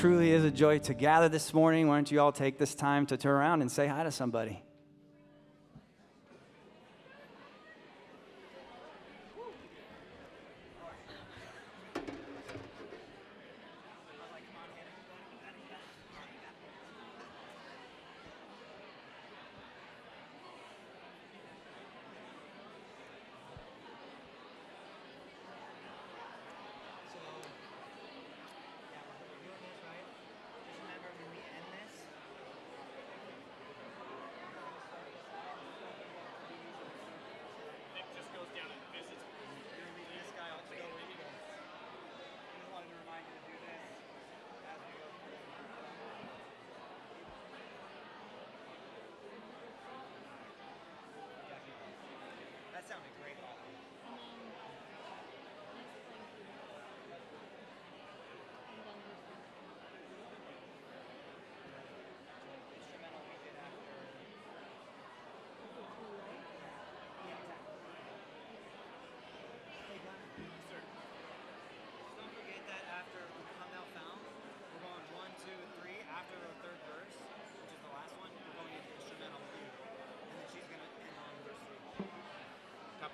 truly is a joy to gather this morning. Why don't you all take this time to turn around and say hi to somebody?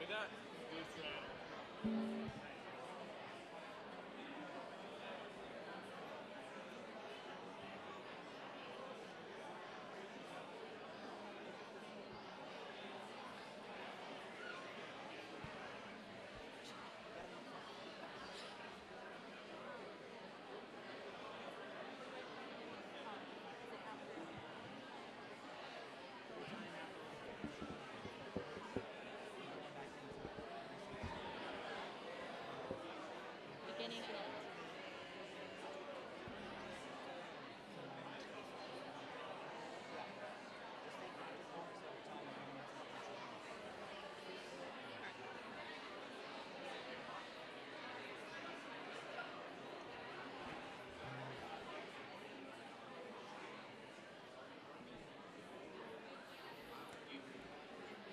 Look that.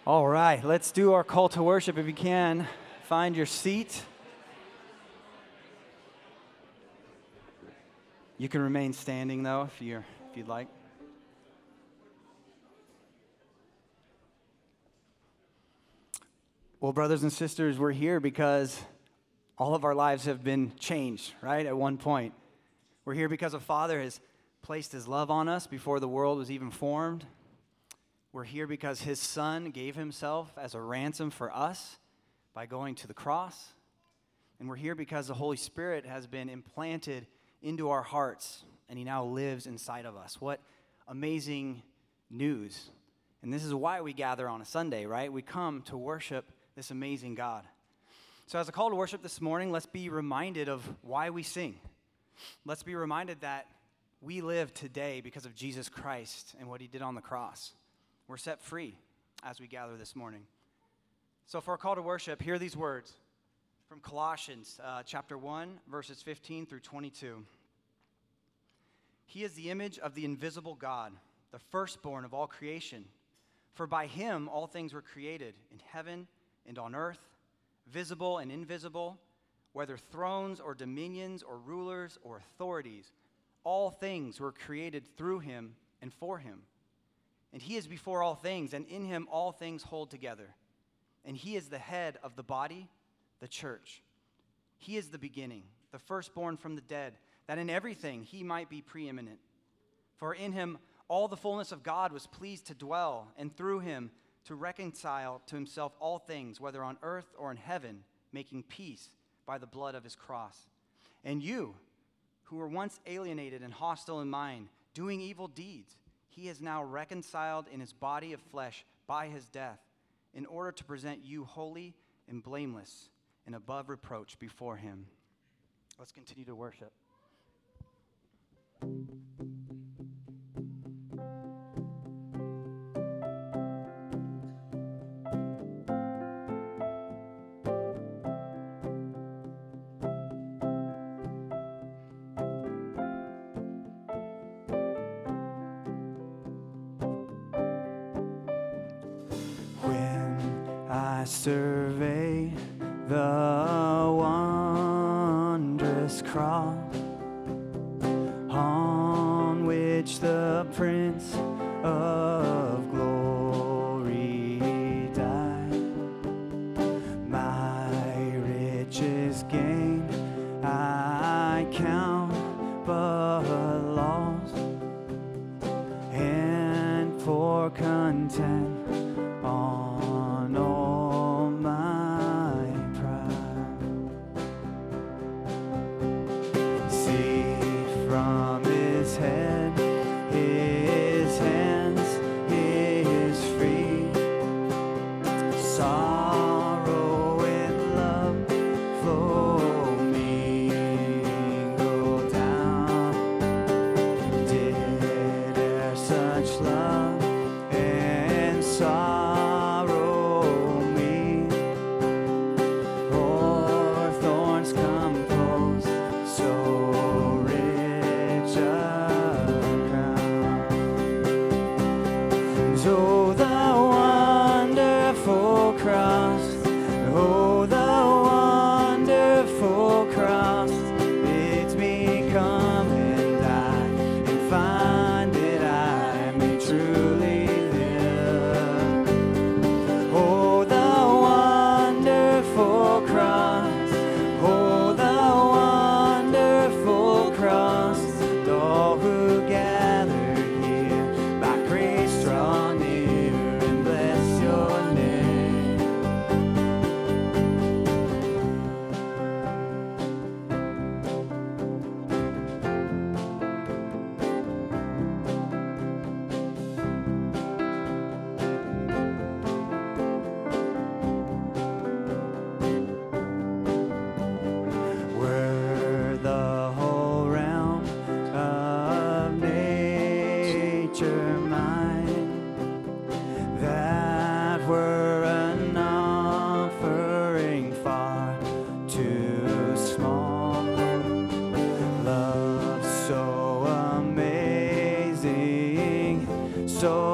All right, let's do our call to worship if you can. Find your seat. You can remain standing though if you're if you'd like. Well, brothers and sisters, we're here because all of our lives have been changed, right? At one point. We're here because a Father has placed his love on us before the world was even formed. We're here because his son gave himself as a ransom for us by going to the cross. And we're here because the Holy Spirit has been implanted into our hearts and he now lives inside of us. What amazing news. And this is why we gather on a Sunday, right? We come to worship this amazing God. So, as a call to worship this morning, let's be reminded of why we sing. Let's be reminded that we live today because of Jesus Christ and what he did on the cross. We're set free as we gather this morning. So, for a call to worship, hear these words from Colossians uh, chapter 1, verses 15 through 22. He is the image of the invisible God, the firstborn of all creation. For by him all things were created, in heaven and on earth, visible and invisible, whether thrones or dominions or rulers or authorities. All things were created through him and for him and he is before all things, and in him all things hold together. And he is the head of the body, the church. He is the beginning, the firstborn from the dead, that in everything he might be preeminent. For in him all the fullness of God was pleased to dwell, and through him to reconcile to himself all things, whether on earth or in heaven, making peace by the blood of his cross. And you, who were once alienated and hostile in mind, doing evil deeds, he is now reconciled in his body of flesh by his death, in order to present you holy and blameless and above reproach before him. Let's continue to worship. The so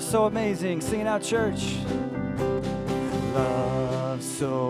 love so amazing. singing out, church. Love so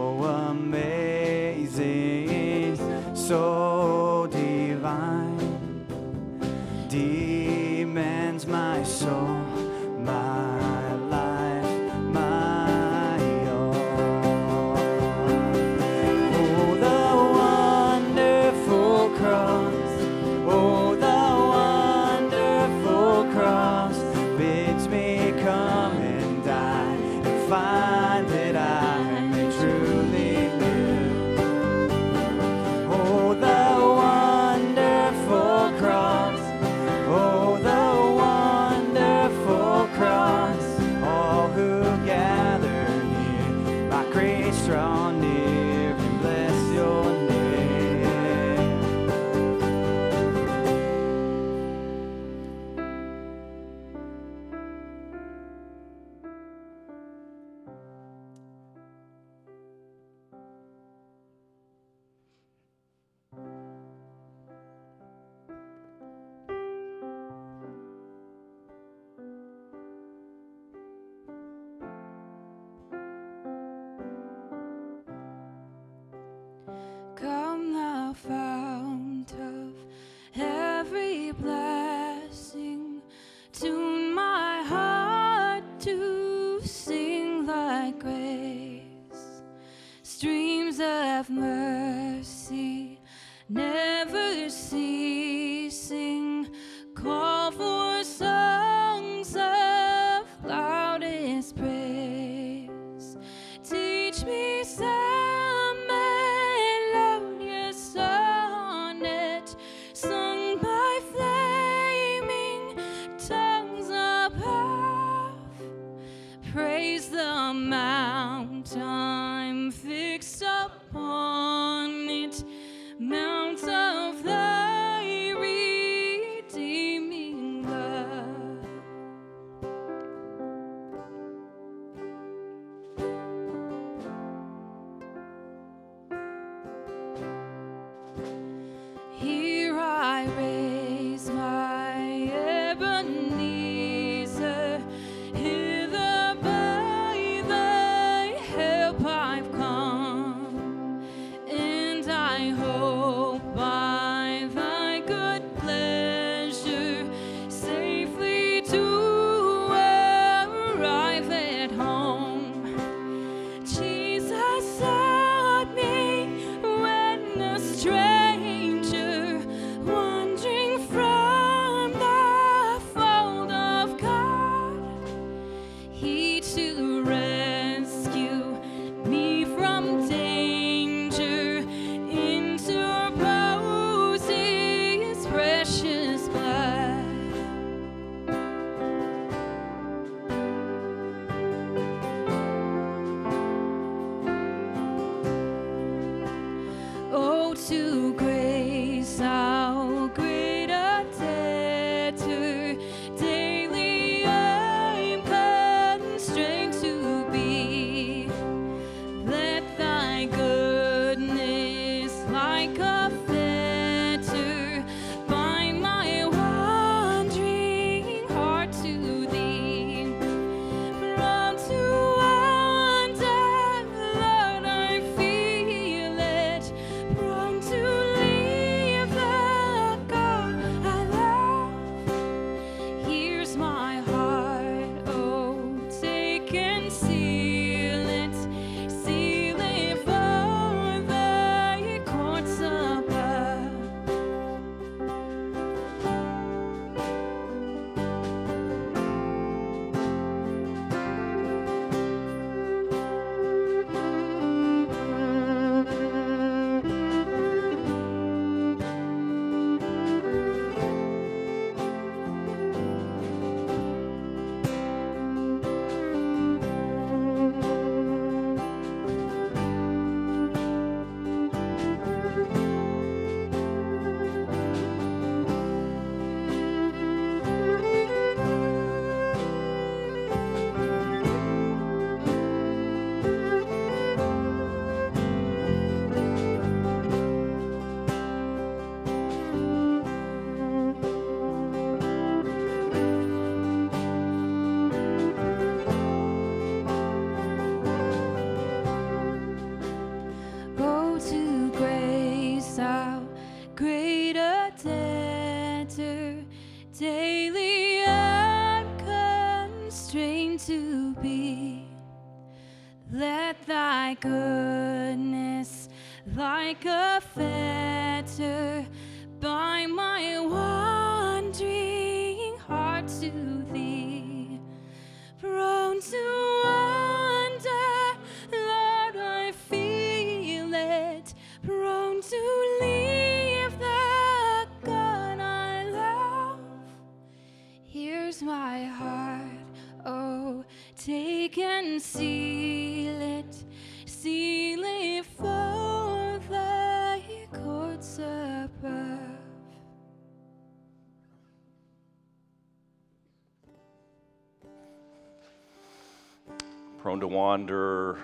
Prone to wander,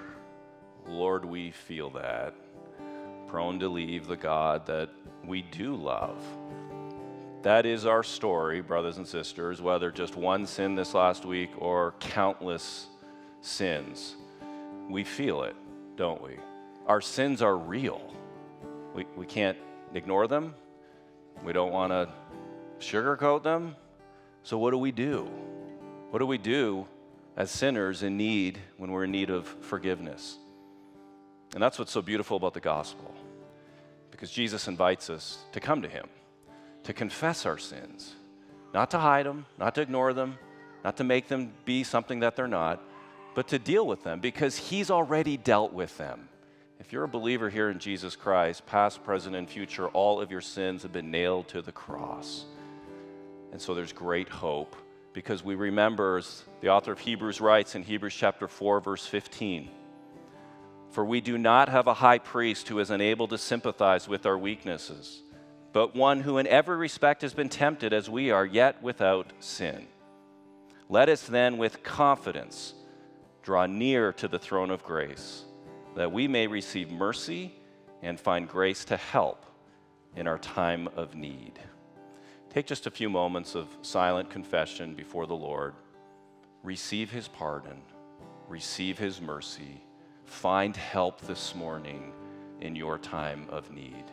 Lord, we feel that. Prone to leave the God that we do love. That is our story, brothers and sisters, whether just one sin this last week or countless sins. We feel it, don't we? Our sins are real. We, we can't ignore them. We don't want to sugarcoat them. So, what do we do? What do we do as sinners in need when we're in need of forgiveness? And that's what's so beautiful about the gospel, because Jesus invites us to come to Him, to confess our sins, not to hide them, not to ignore them, not to make them be something that they're not, but to deal with them because He's already dealt with them. If you're a believer here in Jesus Christ, past, present, and future, all of your sins have been nailed to the cross. And so there's great hope because we remember, as the author of Hebrews writes in Hebrews chapter 4, verse 15, for we do not have a high priest who is unable to sympathize with our weaknesses, but one who in every respect has been tempted as we are, yet without sin. Let us then with confidence draw near to the throne of grace, that we may receive mercy and find grace to help in our time of need. Take just a few moments of silent confession before the Lord. Receive his pardon, receive his mercy, find help this morning in your time of need.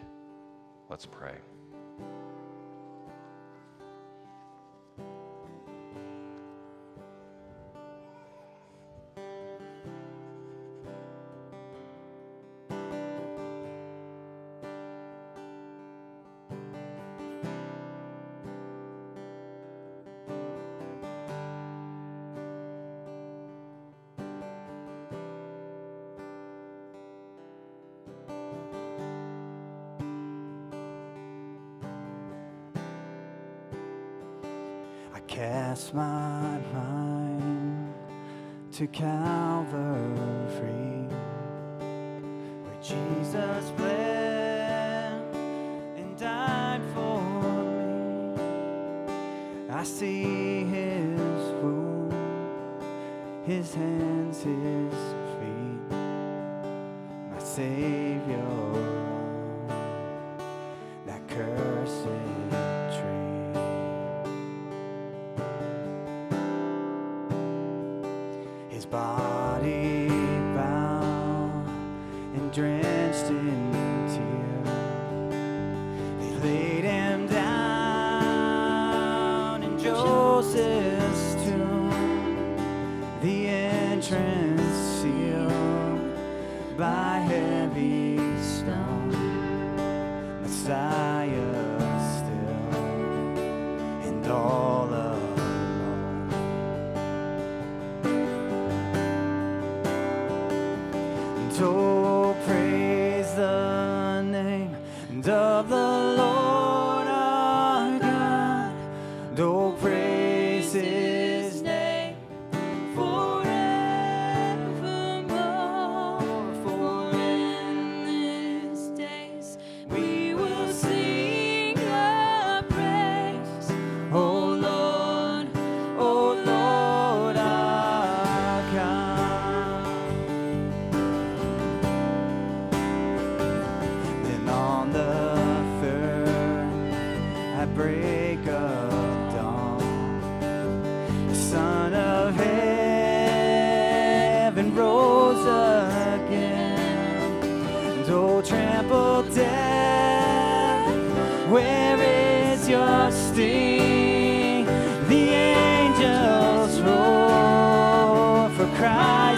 Let's pray. Cast my mind to Calvary, where Jesus bled and died for me. I see His wound, His hands, His feet, my Savior Joseph's tomb, the entrance sealed by heavy trample death, where is your sting? The angels roar. for Christ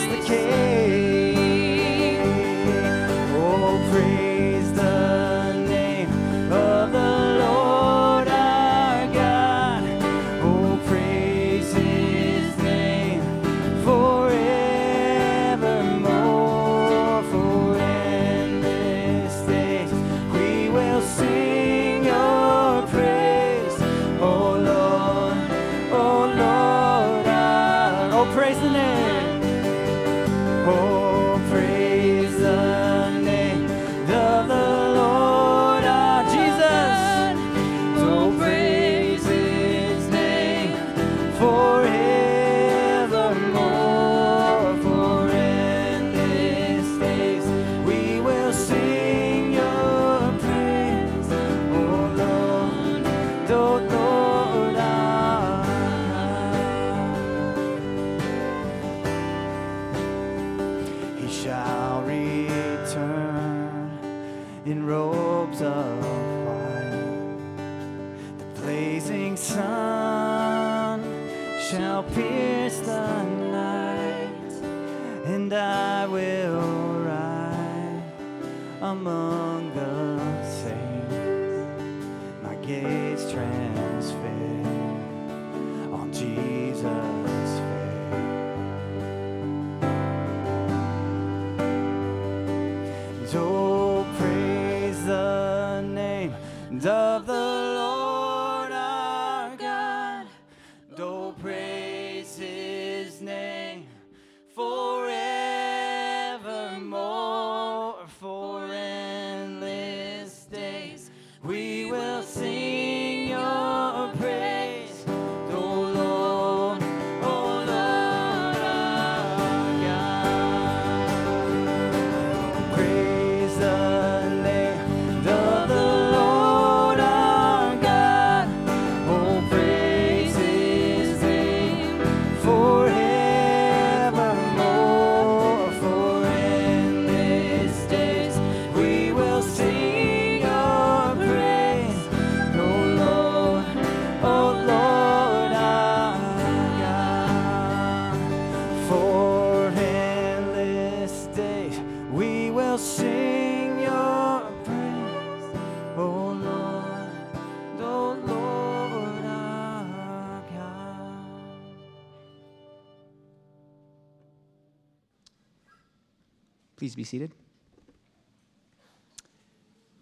Please be seated.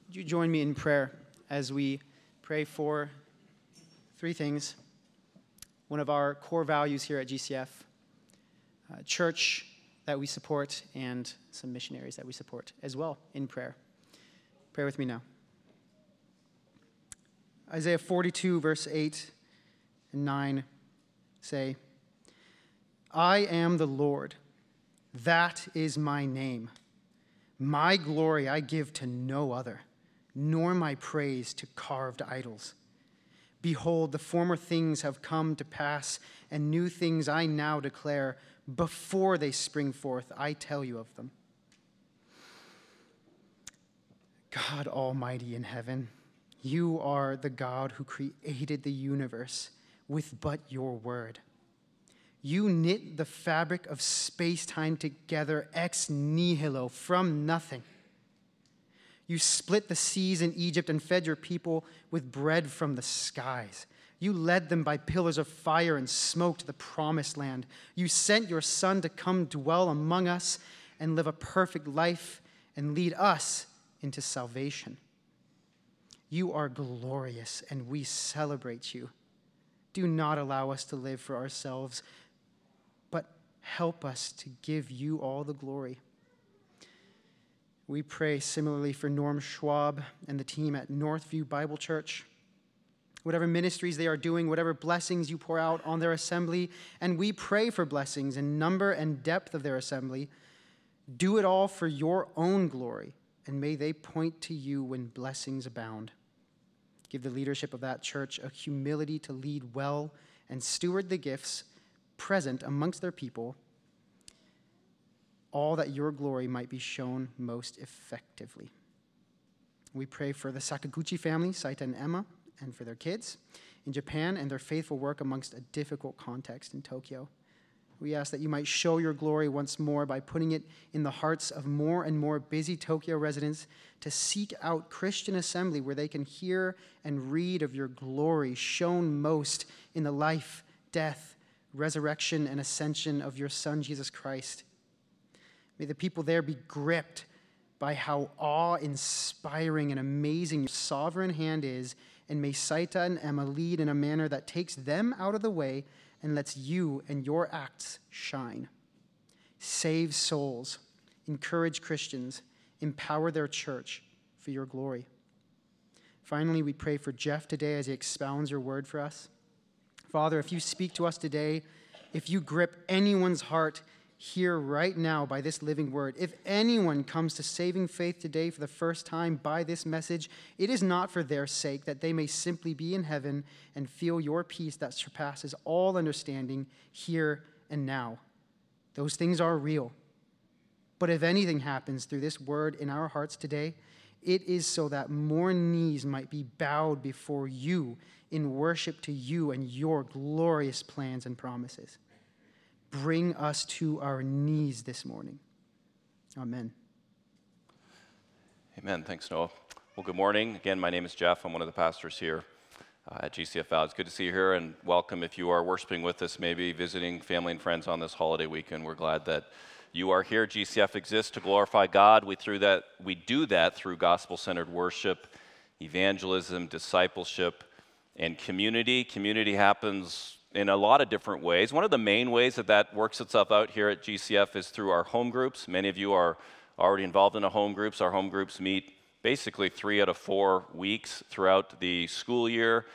Would you join me in prayer as we pray for three things? One of our core values here at GCF, uh, church that we support, and some missionaries that we support as well in prayer. Pray with me now. Isaiah 42, verse 8 and 9 say, I am the Lord. That is my name. My glory I give to no other, nor my praise to carved idols. Behold, the former things have come to pass, and new things I now declare. Before they spring forth, I tell you of them. God Almighty in heaven, you are the God who created the universe with but your word. You knit the fabric of space time together ex nihilo, from nothing. You split the seas in Egypt and fed your people with bread from the skies. You led them by pillars of fire and smoke to the promised land. You sent your Son to come dwell among us and live a perfect life and lead us into salvation. You are glorious, and we celebrate you. Do not allow us to live for ourselves, help us to give you all the glory. We pray similarly for Norm Schwab and the team at Northview Bible Church. Whatever ministries they are doing, whatever blessings you pour out on their assembly, and we pray for blessings in number and depth of their assembly. Do it all for your own glory, and may they point to you when blessings abound. Give the leadership of that church a humility to lead well and steward the gifts present amongst their people, all that your glory might be shown most effectively. We pray for the Sakaguchi family, Saita and Emma, and for their kids in Japan and their faithful work amongst a difficult context in Tokyo. We ask that you might show your glory once more by putting it in the hearts of more and more busy Tokyo residents to seek out Christian assembly where they can hear and read of your glory shown most in the life, death, resurrection, and ascension of your Son, Jesus Christ. May the people there be gripped by how awe inspiring and amazing your sovereign hand is, and may Saita and Emma lead in a manner that takes them out of the way and lets you and your acts shine. Save souls, encourage Christians, empower their church for your glory. Finally, we pray for Jeff today as he expounds your word for us. Father, if you speak to us today, if you grip anyone's heart here right now by this living word, if anyone comes to saving faith today for the first time by this message, it is not for their sake that they may simply be in heaven and feel your peace that surpasses all understanding here and now. Those things are real. But if anything happens through this word in our hearts today, it is so that more knees might be bowed before you in worship to you and your glorious plans and promises bring us to our knees this morning. Amen. Amen. Thanks, Noah. Well, good morning. Again, my name is Jeff. I'm one of the pastors here uh, at GCFL. It's good to see you here and welcome if you are worshiping with us, maybe visiting family and friends on this holiday weekend. We're glad that you are here. GCF exists to glorify God. We, through that, we do that through gospel centered worship, evangelism, discipleship, and community. Community happens in a lot of different ways. One of the main ways that that works itself out here at GCF is through our home groups. Many of you are already involved in a home groups. Our home groups meet basically three out of four weeks throughout the school year.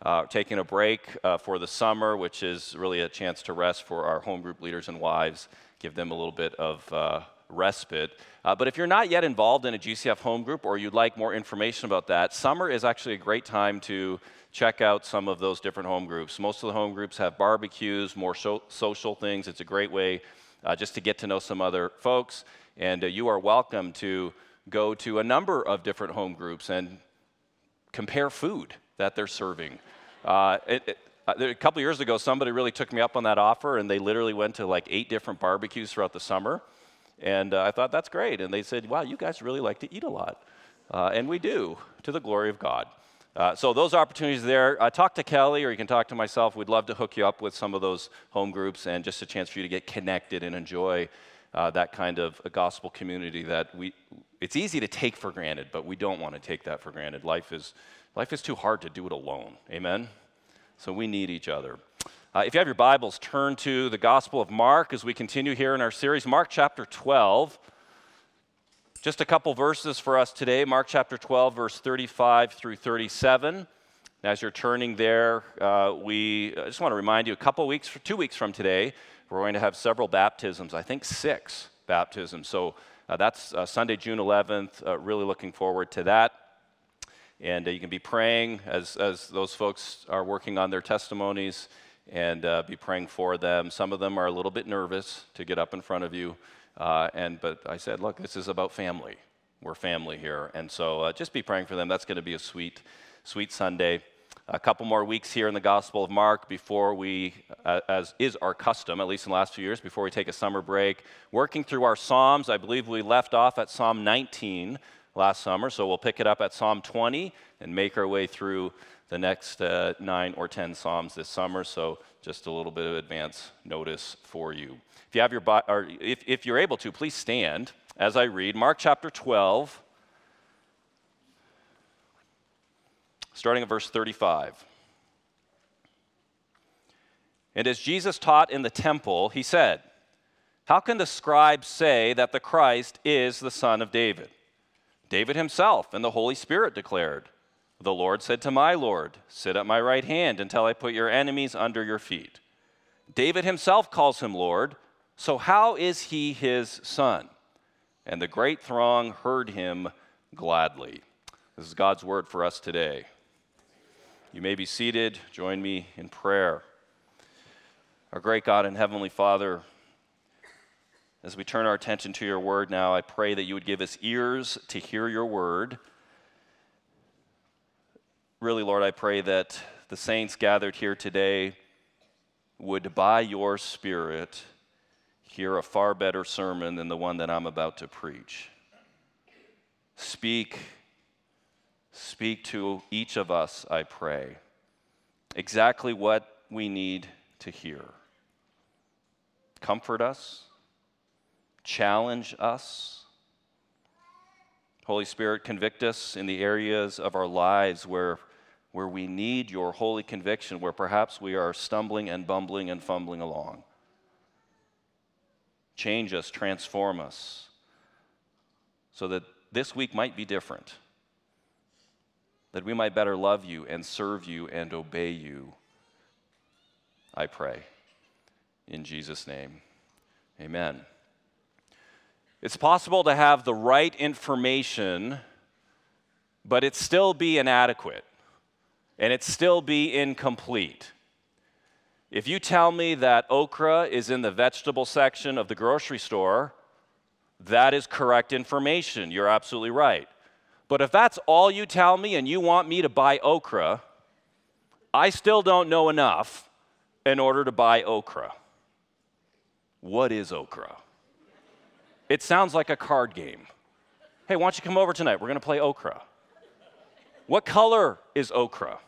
Uh, taking a break uh, for the summer, which is really a chance to rest for our home group leaders and wives, give them a little bit of uh, respite. Uh, but if you're not yet involved in a GCF home group or you'd like more information about that, summer is actually a great time to check out some of those different home groups. Most of the home groups have barbecues, more so- social things. It's a great way uh, just to get to know some other folks. And uh, you are welcome to go to a number of different home groups and compare food that they're serving. Uh, it, it, a couple years ago, somebody really took me up on that offer, and they literally went to like eight different barbecues throughout the summer. And uh, I thought, that's great. And they said, wow, you guys really like to eat a lot. Uh, and we do, to the glory of God. Uh, so those opportunities there. Uh, talk to Kelly, or you can talk to myself. We'd love to hook you up with some of those home groups, and just a chance for you to get connected and enjoy uh, that kind of a gospel community that we. It's easy to take for granted, but we don't want to take that for granted. Life is life is too hard to do it alone. Amen. So we need each other. Uh, if you have your Bibles, turn to the Gospel of Mark as we continue here in our series, Mark chapter 12. Just a couple verses for us today Mark chapter 12, verse 35 through 37. As you're turning there, uh, we I just want to remind you a couple weeks, two weeks from today, we're going to have several baptisms, I think six baptisms. So uh, that's uh, Sunday, June 11th. Uh, really looking forward to that. And uh, you can be praying as, as those folks are working on their testimonies and uh, be praying for them. Some of them are a little bit nervous to get up in front of you. Uh, and but I said, look, this is about family. We're family here, and so uh, just be praying for them. That's going to be a sweet, sweet Sunday. A couple more weeks here in the Gospel of Mark before we, uh, as is our custom, at least in the last few years, before we take a summer break, working through our Psalms. I believe we left off at Psalm 19 last summer, so we'll pick it up at Psalm 20 and make our way through the next uh, nine or ten Psalms this summer. So just a little bit of advance notice for you. If you have your, or if, if you're able to, please stand as I read Mark chapter 12, starting at verse 35. And as Jesus taught in the temple, he said, How can the scribes say that the Christ is the son of David? David himself and the Holy Spirit declared, The Lord said to my Lord, Sit at my right hand until I put your enemies under your feet. David himself calls him Lord. So, how is he his son? And the great throng heard him gladly. This is God's word for us today. You may be seated. Join me in prayer. Our great God and Heavenly Father, as we turn our attention to your word now, I pray that you would give us ears to hear your word. Really, Lord, I pray that the saints gathered here today would, by your Spirit, hear a far better sermon than the one that I'm about to preach. Speak, speak to each of us, I pray, exactly what we need to hear. Comfort us, challenge us. Holy Spirit, convict us in the areas of our lives where, where we need your holy conviction, where perhaps we are stumbling and bumbling and fumbling along. Change us, transform us, so that this week might be different, that we might better love you and serve you and obey you. I pray. In Jesus' name, amen. It's possible to have the right information, but it still be inadequate and it still be incomplete. If you tell me that okra is in the vegetable section of the grocery store, that is correct information. You're absolutely right. But if that's all you tell me and you want me to buy okra, I still don't know enough in order to buy okra. What is okra? It sounds like a card game. Hey, why don't you come over tonight? We're going to play okra. What color is okra?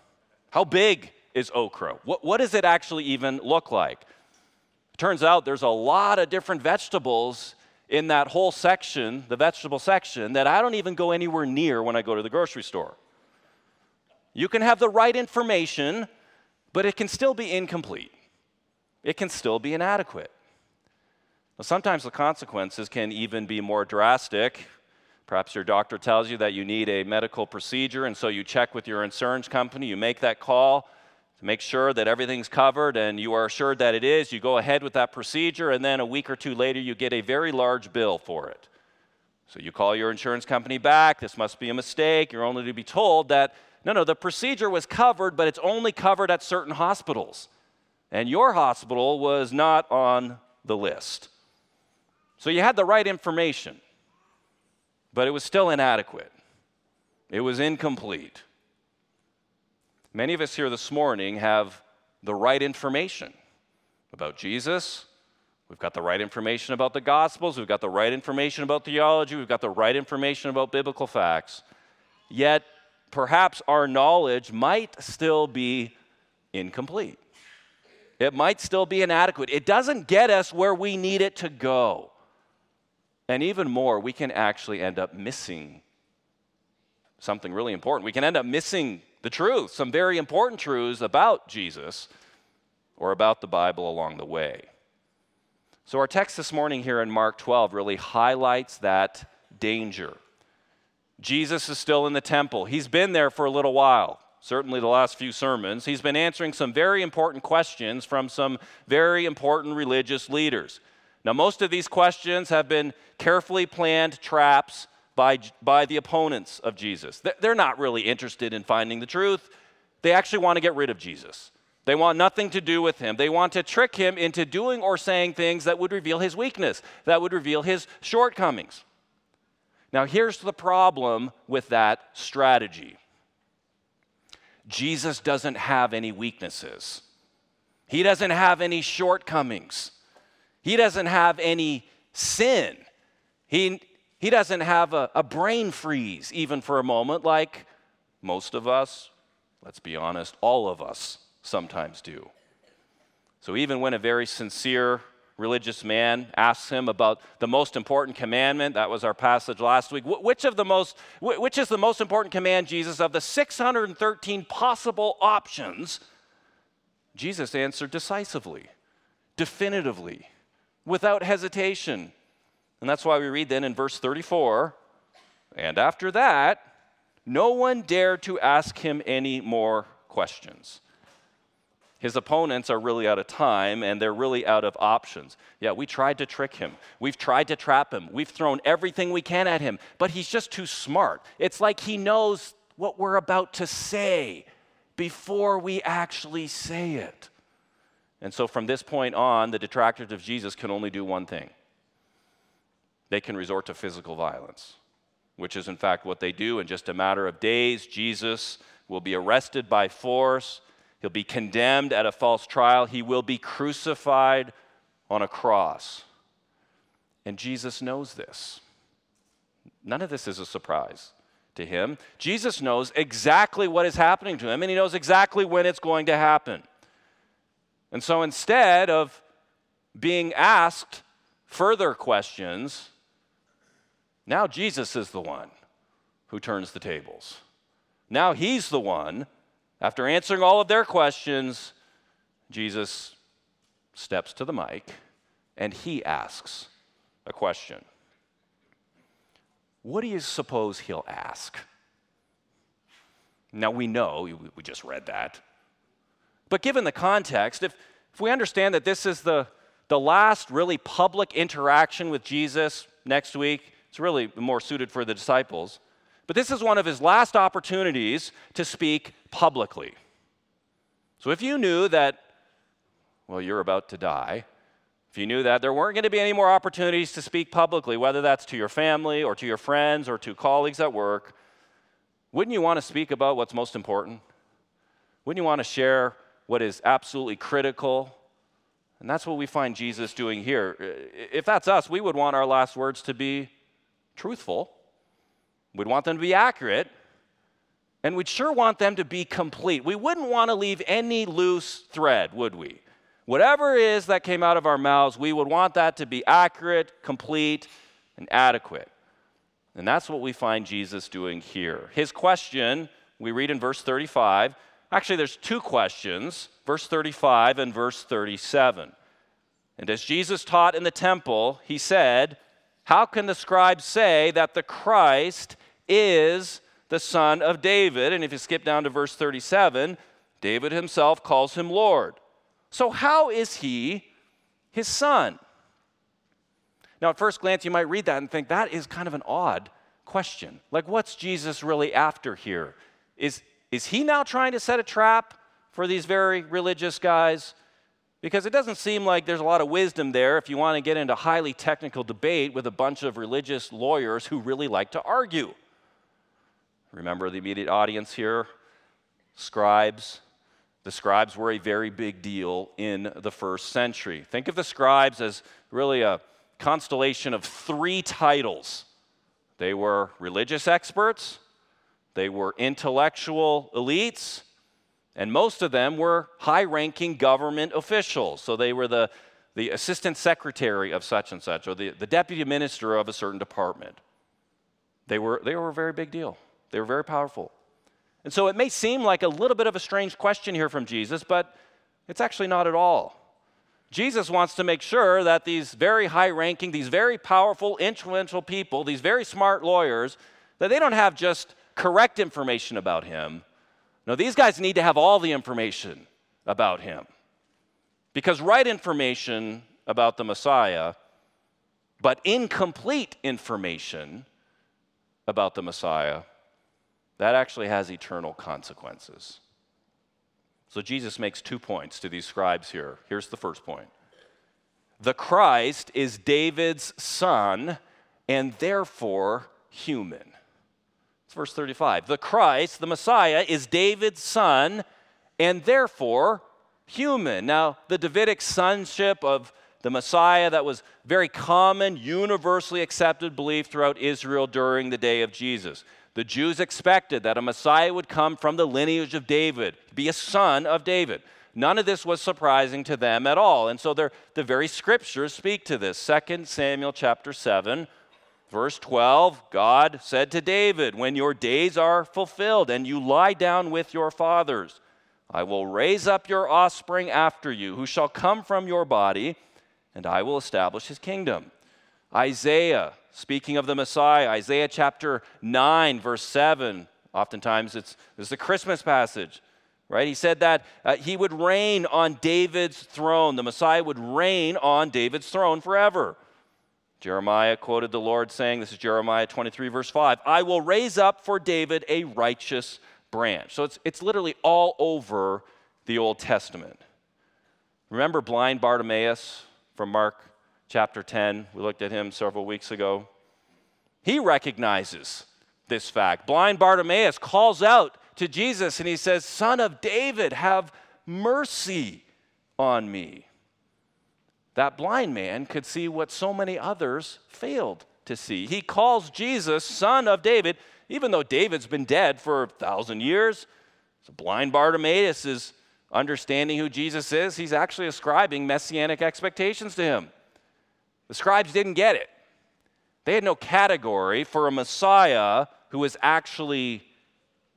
How big is okra? What, what does it actually even look like? Turns out there's a lot of different vegetables in that whole section, the vegetable section, that I don't even go anywhere near when I go to the grocery store. You can have the right information, but it can still be incomplete. It can still be inadequate. Sometimes the consequences can even be more drastic. Perhaps your doctor tells you that you need a medical procedure, and so you check with your insurance company, you make that call to make sure that everything's covered, and you are assured that it is. You go ahead with that procedure, and then a week or two later, you get a very large bill for it. So you call your insurance company back, this must be a mistake. You're only to be told that no, no, the procedure was covered, but it's only covered at certain hospitals. And your hospital was not on the list. So you had the right information, but it was still inadequate. It was incomplete. Many of us here this morning have the right information about Jesus. We've got the right information about the Gospels. We've got the right information about theology. We've got the right information about biblical facts. Yet, perhaps our knowledge might still be incomplete. It might still be inadequate. It doesn't get us where we need it to go. And even more, we can actually end up missing something really important. We can end up missing the truth, some very important truths about Jesus or about the Bible along the way. So, our text this morning here in Mark 12 really highlights that danger. Jesus is still in the temple. He's been there for a little while, certainly the last few sermons. He's been answering some very important questions from some very important religious leaders. Now, most of these questions have been carefully planned traps by, by the opponents of Jesus. They're not really interested in finding the truth, they actually want to get rid of Jesus. They want nothing to do with him. They want to trick him into doing or saying things that would reveal his weakness, that would reveal his shortcomings. Now, here's the problem with that strategy Jesus doesn't have any weaknesses, he doesn't have any shortcomings. He doesn't have any sin. He, he doesn't have a, a brain freeze, even for a moment, like most of us, let's be honest, all of us sometimes do. So even when a very sincere religious man asks him about the most important commandment, that was our passage last week, which of the most which is the most important command, Jesus, of the 613 possible options? Jesus answered decisively, definitively without hesitation. And that's why we read then in verse 34 and after that, no one dared to ask him any more questions. His opponents are really out of time and they're really out of options. Yeah, we tried to trick him. We've tried to trap him. We've thrown everything we can at him, but he's just too smart. It's like he knows what we're about to say before we actually say it. And so from this point on, the detractors of Jesus can only do one thing they can resort to physical violence, which is in fact what they do. In just a matter of days, Jesus will be arrested by force, he'll be condemned at a false trial, he will be crucified on a cross. And Jesus knows this. None of this is a surprise to him. Jesus knows exactly what is happening to him, and he knows exactly when it's going to happen. And so instead of being asked further questions, now Jesus is the one who turns the tables. Now he's the one, after answering all of their questions, Jesus steps to the mic and he asks a question. What do you suppose he'll ask? Now we know, we just read that. But given the context, if, if we understand that this is the, the last really public interaction with Jesus next week, it's really more suited for the disciples. But this is one of his last opportunities to speak publicly. So if you knew that, well, you're about to die, if you knew that there weren't going to be any more opportunities to speak publicly, whether that's to your family or to your friends or to colleagues at work, wouldn't you want to speak about what's most important? Wouldn't you want to share what is absolutely critical? And that's what we find Jesus doing here. If that's us, we would want our last words to be truthful, we'd want them to be accurate, and we'd sure want them to be complete. We wouldn't want to leave any loose thread, would we? Whatever it is that came out of our mouths, we would want that to be accurate, complete, and adequate. And that's what we find Jesus doing here. His question, we read in verse 35. Actually, there's two questions, verse 35 and verse 37. And as Jesus taught in the temple, he said, How can the scribes say that the Christ is the son of David? And if you skip down to verse 37, David himself calls him Lord. So, how is he his son? Now, at first glance, you might read that and think that is kind of an odd question. Like, what's Jesus really after here? Is, is he now trying to set a trap for these very religious guys? Because it doesn't seem like there's a lot of wisdom there if you want to get into highly technical debate with a bunch of religious lawyers who really like to argue. Remember the immediate audience here? Scribes, the scribes were a very big deal in the first century. Think of the scribes as really a constellation of three titles they were religious experts, they were intellectual elites, and most of them were high ranking government officials. So they were the, the assistant secretary of such and such, or the, the deputy minister of a certain department. They were, they were a very big deal, they were very powerful. And so it may seem like a little bit of a strange question here from Jesus, but it's actually not at all. Jesus wants to make sure that these very high ranking, these very powerful, influential people, these very smart lawyers, that they don't have just correct information about him. No, these guys need to have all the information about him. Because right information about the Messiah, but incomplete information about the Messiah that actually has eternal consequences. So Jesus makes two points to these scribes here. Here's the first point The Christ is David's son and therefore human. It's verse 35. The Christ, the Messiah, is David's son and therefore human. Now, the Davidic sonship of the Messiah, that was very common, universally accepted belief throughout Israel during the day of Jesus. The Jews expected that a Messiah would come from the lineage of David, be a son of David. None of this was surprising to them at all. And so the very scriptures speak to this. 2 Samuel chapter 7, verse 12, God said to David, When your days are fulfilled and you lie down with your fathers, I will raise up your offspring after you, who shall come from your body, and I will establish his kingdom. Isaiah speaking of the Messiah, Isaiah chapter 9, verse 7. Oftentimes it's, it's the Christmas passage, right? He said that uh, he would reign on David's throne. The Messiah would reign on David's throne forever. Jeremiah quoted the Lord saying, This is Jeremiah 23, verse 5 I will raise up for David a righteous branch. So it's, it's literally all over the Old Testament. Remember blind Bartimaeus from Mark chapter 10. We looked at him several weeks ago. He recognizes this fact. Blind Bartimaeus calls out to Jesus and he says, Son of David, have mercy on me. That blind man could see what so many others failed to see. He calls Jesus son of David, even though David's been dead for a thousand years. So blind Bartimaeus is understanding who Jesus is. He's actually ascribing messianic expectations to him. The scribes didn't get it. They had no category for a Messiah who was actually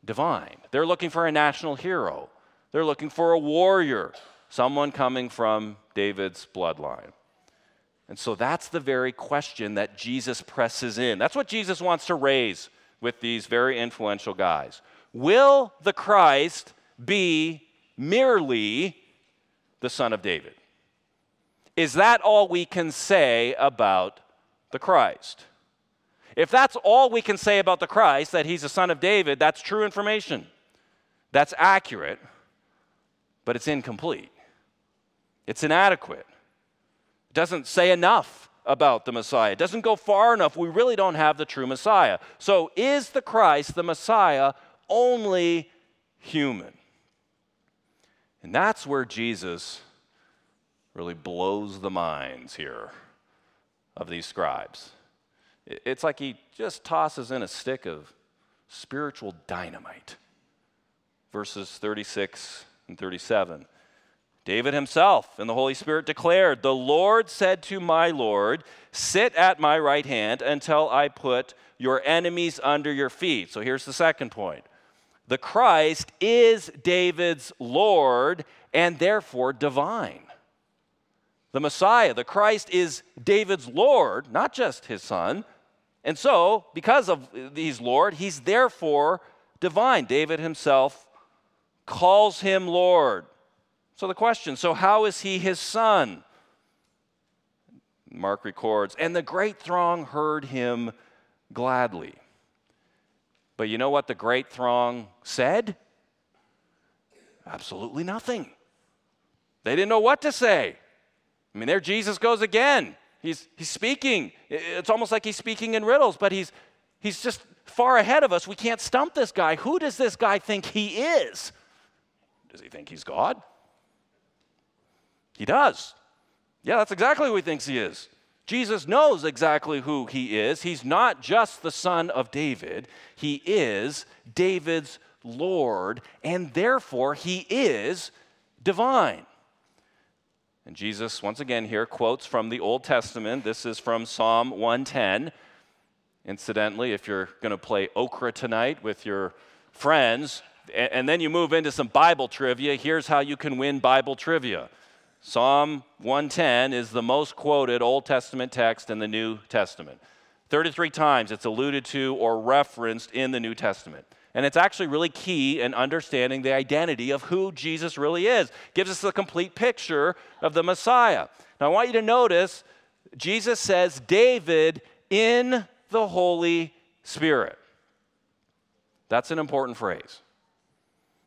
divine. They're looking for a national hero, they're looking for a warrior, someone coming from David's bloodline. And so that's the very question that Jesus presses in. That's what Jesus wants to raise with these very influential guys. Will the Christ be merely the Son of David? Is that all we can say about the Christ? If that's all we can say about the Christ, that he's a son of David, that's true information. That's accurate, but it's incomplete. It's inadequate. It doesn't say enough about the Messiah. It doesn't go far enough. We really don't have the true Messiah. So, is the Christ, the Messiah, only human? And that's where Jesus really blows the minds here of these scribes. It's like he just tosses in a stick of spiritual dynamite. Verses 36 and 37. David himself and the Holy Spirit declared, The Lord said to my Lord, Sit at my right hand until I put your enemies under your feet. So here's the second point the Christ is David's Lord and therefore divine. The Messiah, the Christ, is David's Lord, not just his son. And so, because of he's Lord, he's therefore divine. David himself calls him Lord. So the question so, how is he his son? Mark records, and the great throng heard him gladly. But you know what the great throng said? Absolutely nothing. They didn't know what to say. I mean, there Jesus goes again. He's, he's speaking. It's almost like he's speaking in riddles, but he's, he's just far ahead of us. We can't stump this guy. Who does this guy think he is? Does he think he's God? He does. Yeah, that's exactly who he thinks he is. Jesus knows exactly who he is. He's not just the son of David, he is David's Lord, and therefore he is divine. And Jesus, once again, here quotes from the Old Testament. This is from Psalm 110. Incidentally, if you're going to play okra tonight with your friends, and then you move into some Bible trivia, here's how you can win Bible trivia. Psalm 110 is the most quoted Old Testament text in the New Testament. 33 times it's alluded to or referenced in the New Testament. And it's actually really key in understanding the identity of who Jesus really is. Gives us a complete picture of the Messiah. Now, I want you to notice Jesus says, David in the Holy Spirit. That's an important phrase.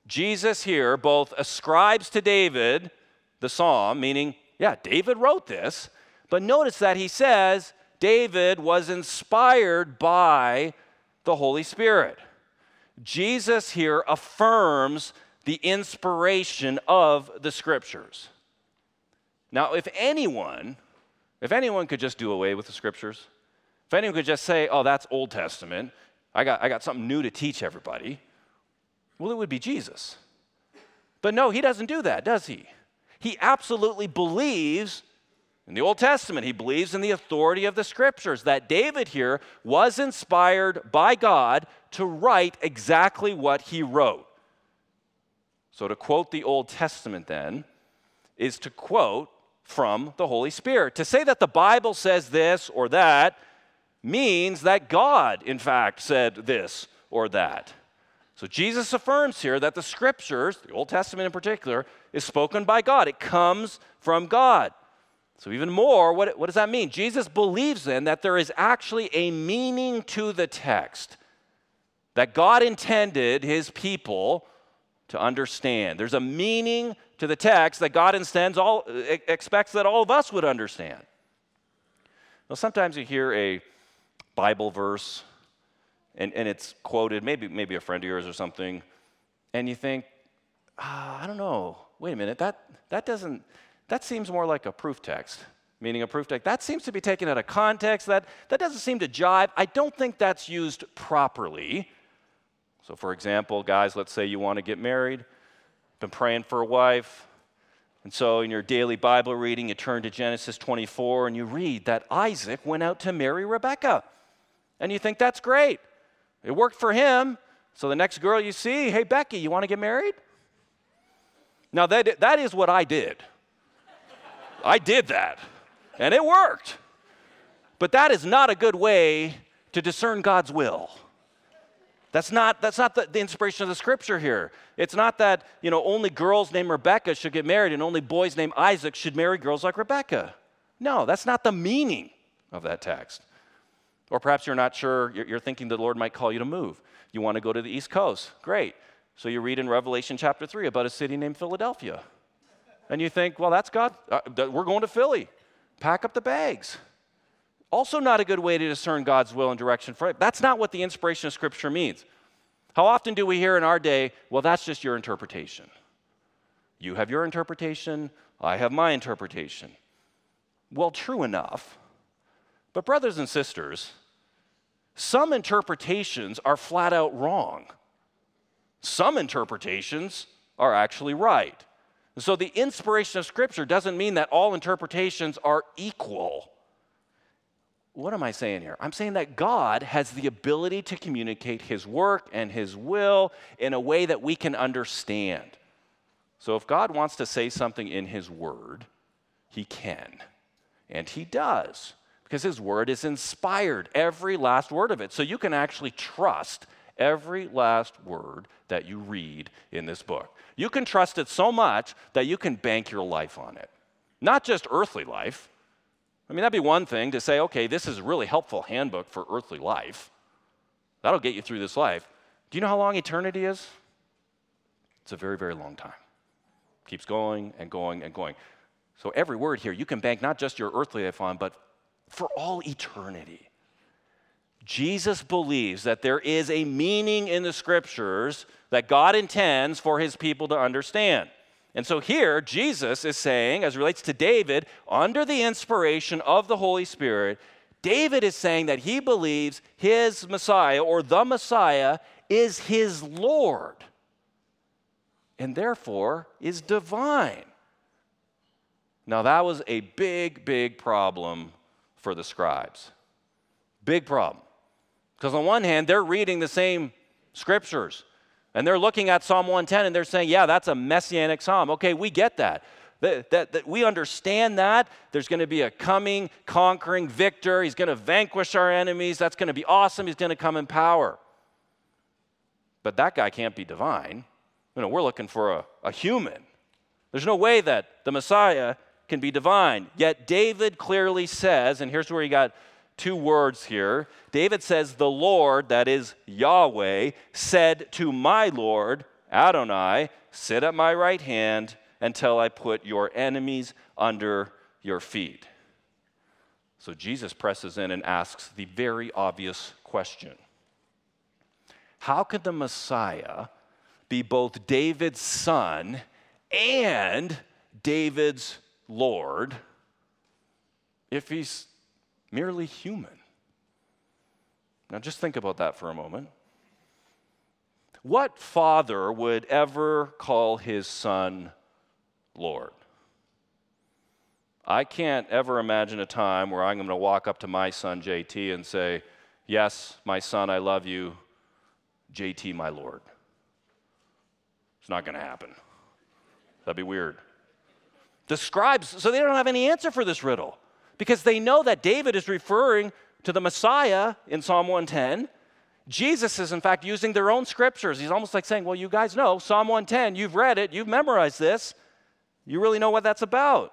Jesus here both ascribes to David the psalm, meaning, yeah, David wrote this, but notice that he says David was inspired by the Holy Spirit. Jesus here affirms the inspiration of the scriptures. Now, if anyone, if anyone could just do away with the scriptures, if anyone could just say, oh, that's Old Testament, I got, I got something new to teach everybody, well, it would be Jesus. But no, he doesn't do that, does he? He absolutely believes in the Old Testament, he believes in the authority of the scriptures, that David here was inspired by God to write exactly what he wrote. So, to quote the Old Testament then, is to quote from the Holy Spirit. To say that the Bible says this or that means that God, in fact, said this or that. So Jesus affirms here that the scriptures, the Old Testament in particular, is spoken by God. It comes from God. So, even more, what, what does that mean? Jesus believes then that there is actually a meaning to the text that God intended his people to understand. There's a meaning to the text that God intends all, expects that all of us would understand. Now, sometimes you hear a Bible verse and, and it's quoted, maybe, maybe a friend of yours or something, and you think, ah, I don't know, wait a minute, that, that doesn't, that seems more like a proof text. meaning a proof text. That seems to be taken out of context. That, that doesn't seem to jive. I don't think that's used properly. So, for example, guys, let's say you want to get married, been praying for a wife, and so in your daily Bible reading, you turn to Genesis 24 and you read that Isaac went out to marry Rebekah. And you think that's great. It worked for him. So the next girl you see, hey, Becky, you want to get married? Now, that, that is what I did. I did that, and it worked. But that is not a good way to discern God's will. That's not, that's not the, the, inspiration of the scripture here. It's not that, you know, only girls named Rebecca should get married and only boys named Isaac should marry girls like Rebecca. No, that's not the meaning of that text. Or perhaps you're not sure, you're, thinking the Lord might call you to move. You want to go to the East Coast. Great. So you read in Revelation chapter 3 about a city named Philadelphia. And you think, well, that's God. Uh, we're going to Philly. Pack up the bags. Also, not a good way to discern God's will and direction for it. That's not what the inspiration of Scripture means. How often do we hear in our day, well, that's just your interpretation? You have your interpretation, I have my interpretation. Well, true enough. But, brothers and sisters, some interpretations are flat out wrong. Some interpretations are actually right. so the inspiration of Scripture doesn't mean that all interpretations are equal. What am I saying here? I'm saying that God has the ability to communicate His work and His will in a way that we can understand. So if God wants to say something in His Word, He can, and He does because his word is inspired, every last word of it. So you can actually trust every last word that you read in this book. You can trust it so much that you can bank your life on it. Not just earthly life. I mean, that'd be one thing to say, okay, this is a really helpful handbook for earthly life. That'll get you through this life. Do you know how long eternity is? It's a very, very long time. Keeps going and going and going. So every word here, you can bank not just your earthly life on, but for all eternity. Jesus believes that there is a meaning in the scriptures that God intends for his people to understand. And so here, Jesus is saying, as relates to David, under the inspiration of the Holy Spirit, David is saying that he believes his Messiah or the Messiah is his Lord and therefore is divine. Now, that was a big, big problem for the scribes. Big problem. Because on one hand, they're reading the same scriptures and they're looking at Psalm 110 and they're saying, yeah, that's a messianic psalm. Okay, we get that. That, that, that we understand that. There's going to be a coming, conquering victor. He's going to vanquish our enemies. That's going to be awesome. He's going to come in power. But that guy can't be divine. You know, we're looking for a, a human. There's no way that the Messiah can be divine. Yet David clearly says, and here's where he got two words here. David says, The Lord, that is Yahweh, said to my Lord, Adonai, sit at my right hand until I put your enemies under your feet. So Jesus presses in and asks the very obvious question How could the Messiah be both David's son and David's Lord if he's merely human? Now, just think about that for a moment. What father would ever call his son Lord? I can't ever imagine a time where I'm going to walk up to my son JT and say, Yes, my son, I love you. JT, my Lord. It's not going to happen. That'd be weird. The scribes, so they don't have any answer for this riddle because they know that David is referring to the Messiah in Psalm 110. Jesus is, in fact, using their own scriptures. He's almost like saying, Well, you guys know Psalm 110, you've read it, you've memorized this, you really know what that's about.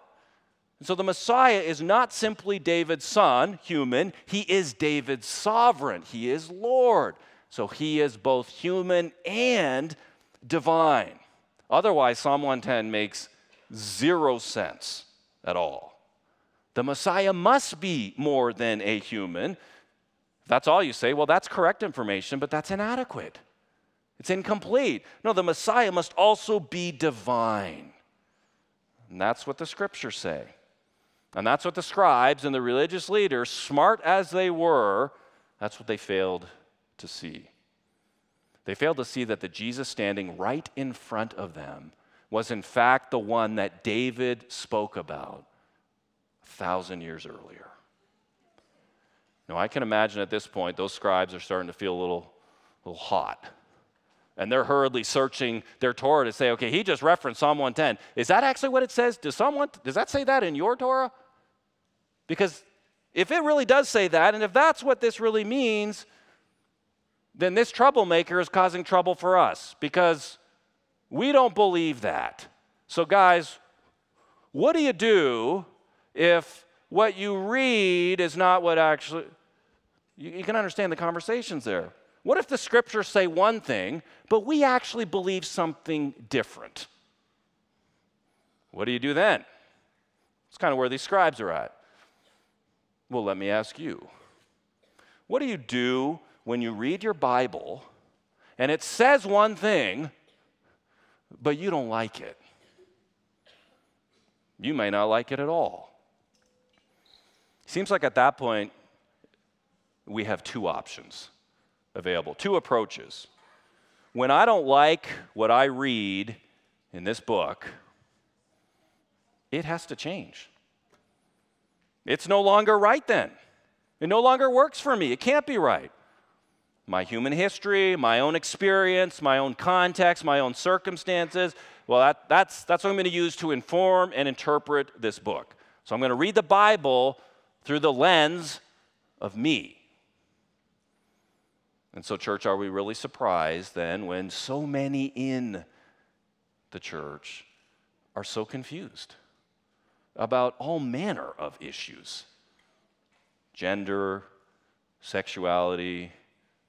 And so the Messiah is not simply David's son, human, he is David's sovereign, he is Lord. So he is both human and divine. Otherwise, Psalm 110 makes zero sense at all. The Messiah must be more than a human. That's all you say, well, that's correct information, but that's inadequate. It's incomplete. No, the Messiah must also be divine. And that's what the scriptures say. And that's what the scribes and the religious leaders, smart as they were, that's what they failed to see. They failed to see that the Jesus standing right in front of them was, in fact, the one that David spoke about a thousand years earlier. Now, I can imagine at this point, those scribes are starting to feel a little, a little hot. And they're hurriedly searching their Torah to say, okay, he just referenced Psalm 110. Is that actually what it says? Does, someone, does that say that in your Torah? Because if it really does say that, and if that's what this really means, then this troublemaker is causing trouble for us because we don't believe that. So, guys, what do you do if what you read is not what actually. You, you, can understand the conversations there. What if the scriptures say one thing, but we actually believe something different? What do you do then? It's kind of where these scribes are at. Well, let me ask you what do you do when you read your Bible and it says one thing, but you don't like it? You may not like it at all. Seems like at that point, we have two options available, two approaches. When I don't like what I read in this book, it has to change. It's no longer right then. It no longer works for me. It can't be right. My human history, my own experience, my own context, my own circumstances, well, that, that's, that's what I'm going to use to inform and interpret this book. So I'm going to read the Bible through the lens of me. And so, church, are we really surprised then when so many in the church are so confused about all manner of issues gender, sexuality,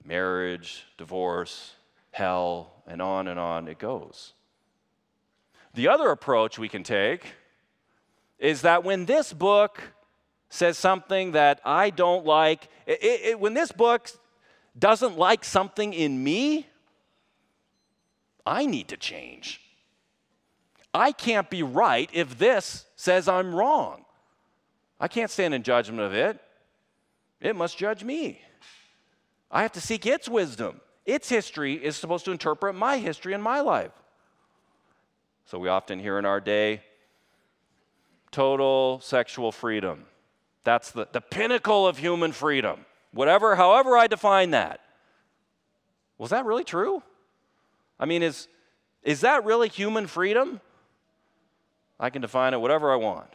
marriage, divorce, hell, and on and on it goes? The other approach we can take is that when this book says something that I don't like, it, it, when this book doesn't like something in me, I need to change. I can't be right if this says I'm wrong. I can't stand in judgment of it. It must judge me. I have to seek its wisdom. Its history is supposed to interpret my history and my life. So we often hear in our day total sexual freedom. That's the, the pinnacle of human freedom. Whatever, however I define that. Was that really true? I mean, is, is that really human freedom? I can define it whatever I want.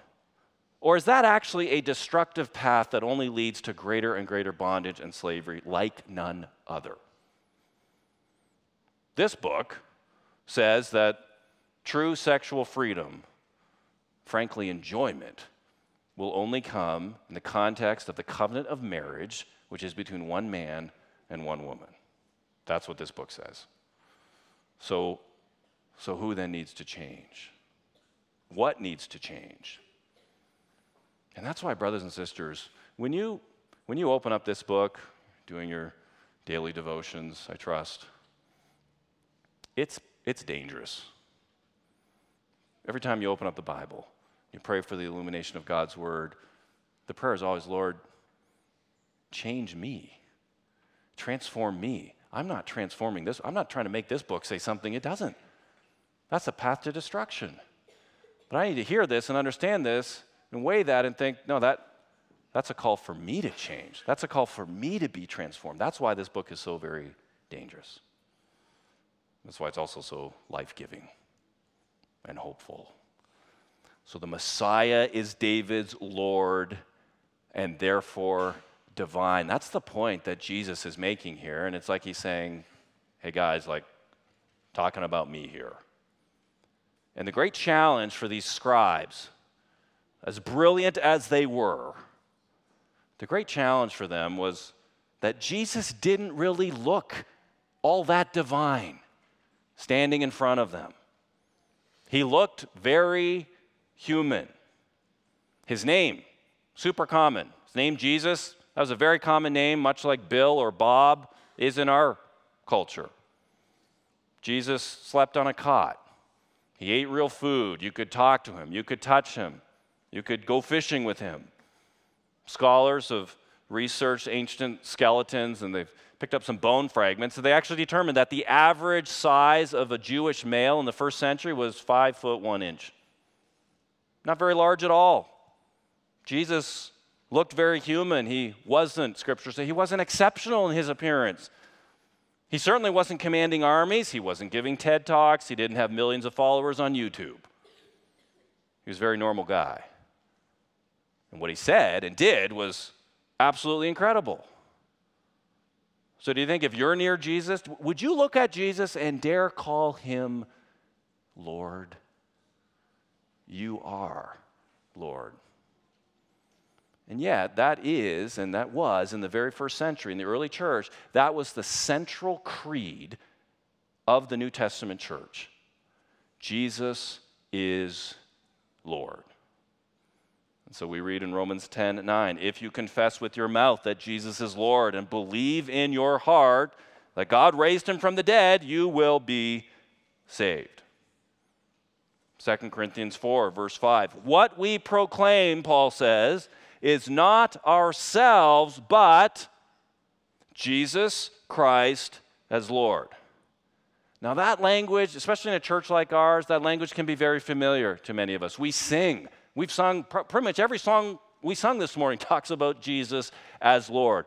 Or is that actually a destructive path that only leads to greater and greater bondage and slavery like none other? This book says that true sexual freedom, frankly, enjoyment, will only come in the context of the covenant of marriage, which is between one man and one woman. That's what this book says. So, so who then needs to change? What needs to change? And that's why, brothers and sisters, when you, when you open up this book, doing your daily devotions, I trust, it's, it's dangerous. Every time you open up the Bible, you pray for the illumination of God's word. The prayer is always, Lord, change me, transform me. I'm not transforming this. I'm not trying to make this book say something it doesn't. That's a path to destruction. But I need to hear this and understand this and weigh that and think, no, that, that's a call for me to change. That's a call for me to be transformed. That's why this book is so very dangerous. That's why it's also so life giving and hopeful. So the Messiah is David's Lord and therefore divine. That's the point that Jesus is making here. And it's like he's saying, hey guys, like talking about me here. And the great challenge for these scribes, as brilliant as they were, the great challenge for them was that Jesus didn't really look all that divine standing in front of them. He looked very human. His name, super common. His name, Jesus, that was a very common name, much like Bill or Bob is in our culture. Jesus slept on a cot. He ate real food. You could talk to him, you could touch him. You could go fishing with him. Scholars have researched ancient skeletons and they've picked up some bone fragments, and they actually determined that the average size of a Jewish male in the first century was five foot one inch. Not very large at all. Jesus looked very human. He wasn't, scripture says, he wasn't exceptional in his appearance. He certainly wasn't commanding armies. He wasn't giving TED Talks. He didn't have millions of followers on YouTube. He was a very normal guy. And what he said and did was absolutely incredible. So, do you think if you're near Jesus, would you look at Jesus and dare call him Lord? You are Lord. And yet, that is, and that was in the very first century, in the early church, that was the central creed of the New Testament church. Jesus is Lord. And so we read in Romans 10 9, if you confess with your mouth that Jesus is Lord and believe in your heart that God raised him from the dead, you will be saved. 2 Corinthians 4, verse 5. What we proclaim, Paul says, is not ourselves, but Jesus Christ as Lord. Now, that language, especially in a church like ours, that language can be very familiar to many of us. We sing. We've sung, pretty much every song we sung this morning talks about Jesus as Lord.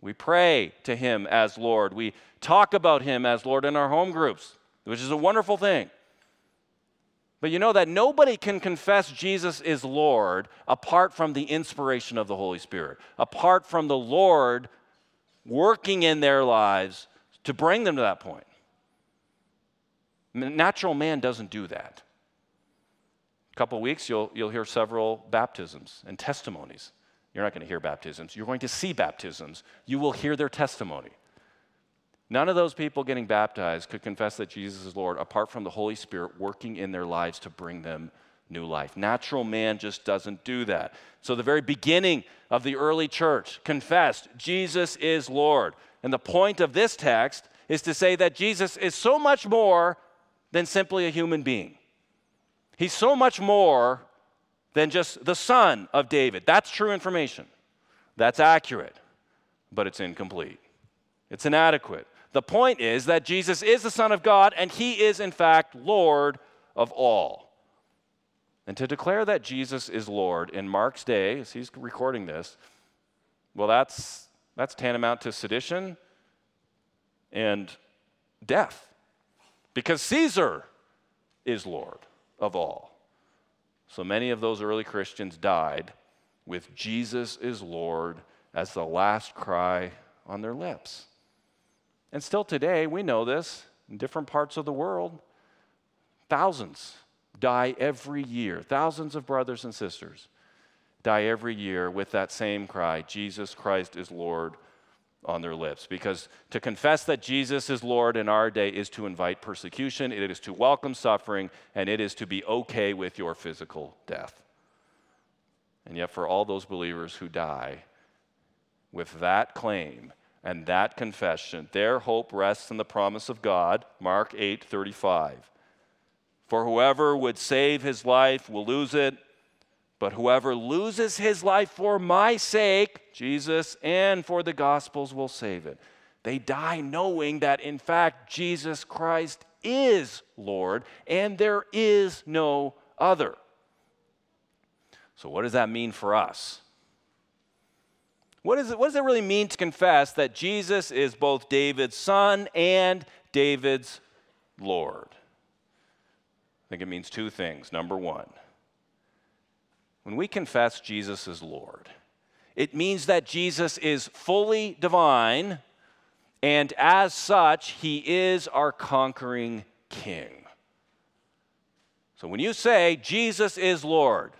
We pray to Him as Lord. We talk about Him as Lord in our home groups, which is a wonderful thing. But you know that nobody can confess Jesus is Lord apart from the inspiration of the Holy Spirit, apart from the Lord working in their lives to bring them to that point. Natural man doesn't do that. Couple weeks, you'll, you'll hear several baptisms and testimonies. You're not going to hear baptisms. You're going to see baptisms. You will hear their testimony. None of those people getting baptized could confess that Jesus is Lord apart from the Holy Spirit working in their lives to bring them new life. Natural man just doesn't do that. So, the very beginning of the early church confessed Jesus is Lord. And the point of this text is to say that Jesus is so much more than simply a human being. He's so much more than just the son of David. That's true information. That's accurate, but it's incomplete. It's inadequate. The point is that Jesus is the Son of God and he is, in fact, Lord of all. And to declare that Jesus is Lord in Mark's day, as he's recording this, well, that's, that's tantamount to sedition and death. Because Caesar is Lord of all. So many of those early Christians died with Jesus is Lord as the last cry on their lips. And still today, we know this in different parts of the world. Thousands die every year. Thousands of brothers and sisters die every year with that same cry Jesus Christ is Lord on their lips. Because to confess that Jesus is Lord in our day is to invite persecution, it is to welcome suffering, and it is to be okay with your physical death. And yet, for all those believers who die with that claim, and that confession. Their hope rests in the promise of God, Mark 8:35. For whoever would save his life will lose it, but whoever loses his life for my sake, Jesus, and for the gospel's will save it. They die knowing that in fact Jesus Christ is Lord and there is no other. So, what does that mean for us? What, is it, what does it really mean to confess that Jesus is both David's son and David's Lord? I think it means two things. Number one, when we confess Jesus is Lord, it means that Jesus is fully divine, and as such, he is our conquering king. So when you say Jesus is Lord,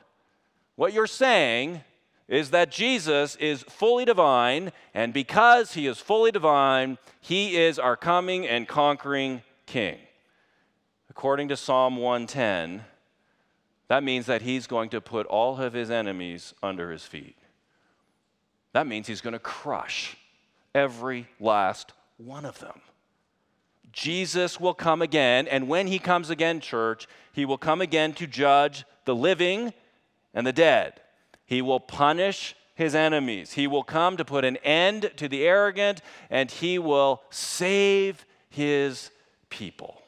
what you're saying is that Jesus is fully divine, and because he is fully divine, he is our coming and conquering king. According to Psalm 110, that means that he's going to put all of his enemies under his feet. That means he's going to crush every last one of them. Jesus will come again, and when he comes again, church, he will come again to judge the living and the dead. He will punish his enemies. He will come to put an end to the arrogant, and he will save his people.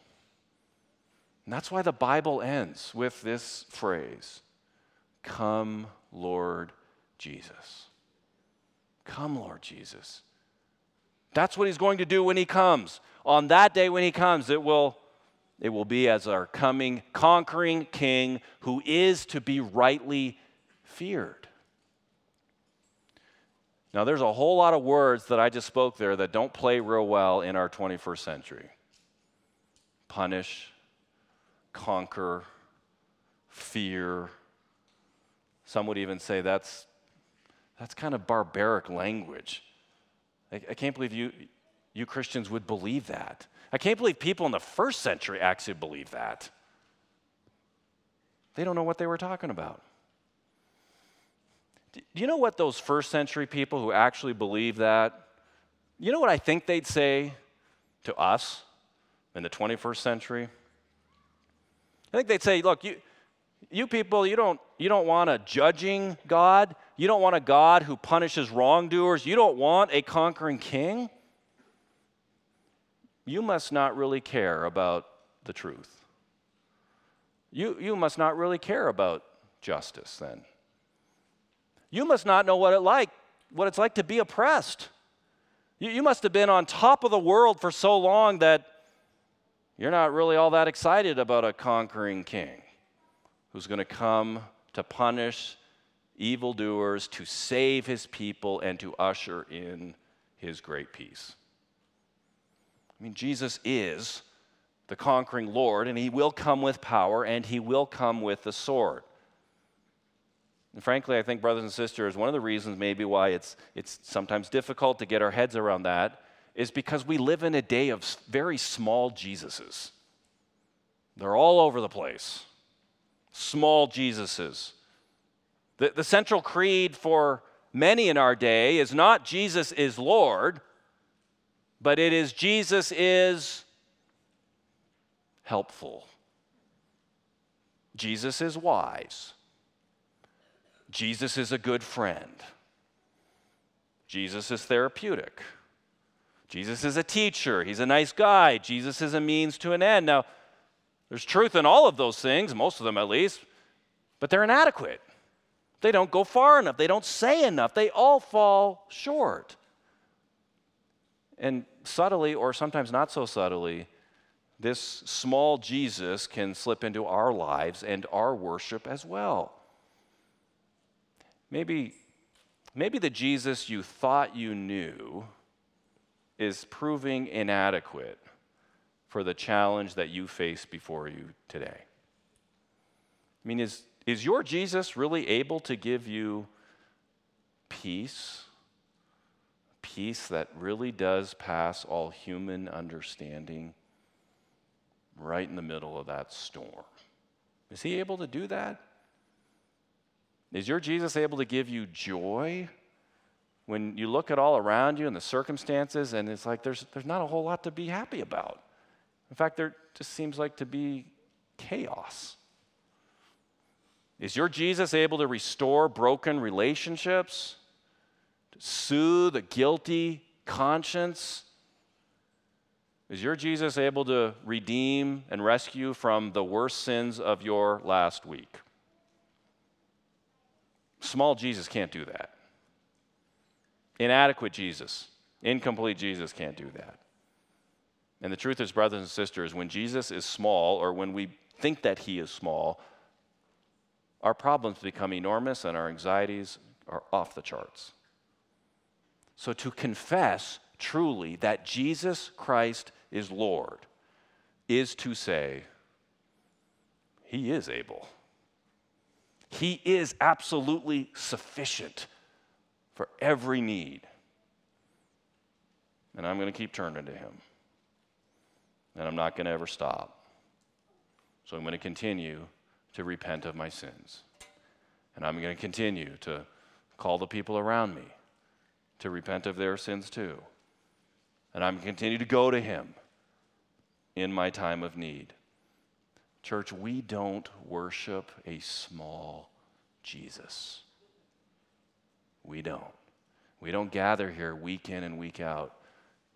And that's why the Bible ends with this phrase Come, Lord Jesus. Come, Lord Jesus. That's what he's going to do when he comes. On that day when he comes, it will, it will be as our coming, conquering king who is to be rightly feared. Now, there's a whole lot of words that I just spoke there that don't play real well in our 21st century punish, conquer, fear. Some would even say that's, that's kind of barbaric language. I, I can't believe you, you Christians would believe that. I can't believe people in the first century actually believe that. They don't know what they were talking about. Do you know what those first century people who actually believe that, you know what I think they'd say to us in the 21st century? I think they'd say, look, you, you people, you don't, you don't want a judging God. You don't want a God who punishes wrongdoers. You don't want a conquering king. You must not really care about the truth. You, you must not really care about justice then. You must not know what it like, what it's like to be oppressed. You, you must have been on top of the world for so long that you're not really all that excited about a conquering king who's going to come to punish evildoers, to save his people, and to usher in his great peace. I mean, Jesus is the conquering Lord, and he will come with power, and he will come with the sword. And frankly, I think, brothers and sisters, one of the reasons maybe why it's, it's sometimes difficult to get our heads around that is because we live in a day of very small Jesuses. They're all over the place. Small Jesuses. The, the central creed for many in our day is not Jesus is Lord, but it is Jesus is helpful. Jesus is wise. Jesus is a good friend. Jesus is therapeutic. Jesus is a teacher. He's a nice guy. Jesus is a means to an end. Now, there's truth in all of those things, most of them at least, but they're inadequate. They don't go far enough. They don't say enough. They all fall short. And subtly, or sometimes not so subtly, this small Jesus can slip into our lives and our worship as well. Maybe, maybe the Jesus you thought you knew is proving inadequate for the challenge that you face before you today. I mean, is, is your Jesus really able to give you peace? Peace that really does pass all human understanding right in the middle of that storm. Is he able to do that? Is your Jesus able to give you joy when you look at all around you and the circumstances and it's like there's, there's not a whole lot to be happy about? In fact, there just seems like to be chaos. Is your Jesus able to restore broken relationships, to soothe a guilty conscience? Is your Jesus able to redeem and rescue from the worst sins of your last week? Small Jesus can't do that. Inadequate Jesus, incomplete Jesus can't do that. And the truth is, brothers and sisters, when Jesus is small, or when we think that he is small, our problems become enormous and our anxieties are off the charts. So to confess truly that Jesus Christ is Lord is to say, He is able. He is absolutely sufficient for every need. And I'm going to keep turning to Him. And I'm not going to ever stop. So I'm going to continue to repent of my sins. And I'm going to continue to call the people around me to repent of their sins too. And I'm going to continue to go to Him in my time of need. Church, we don't worship a small Jesus. We don't. We don't gather here week in and week out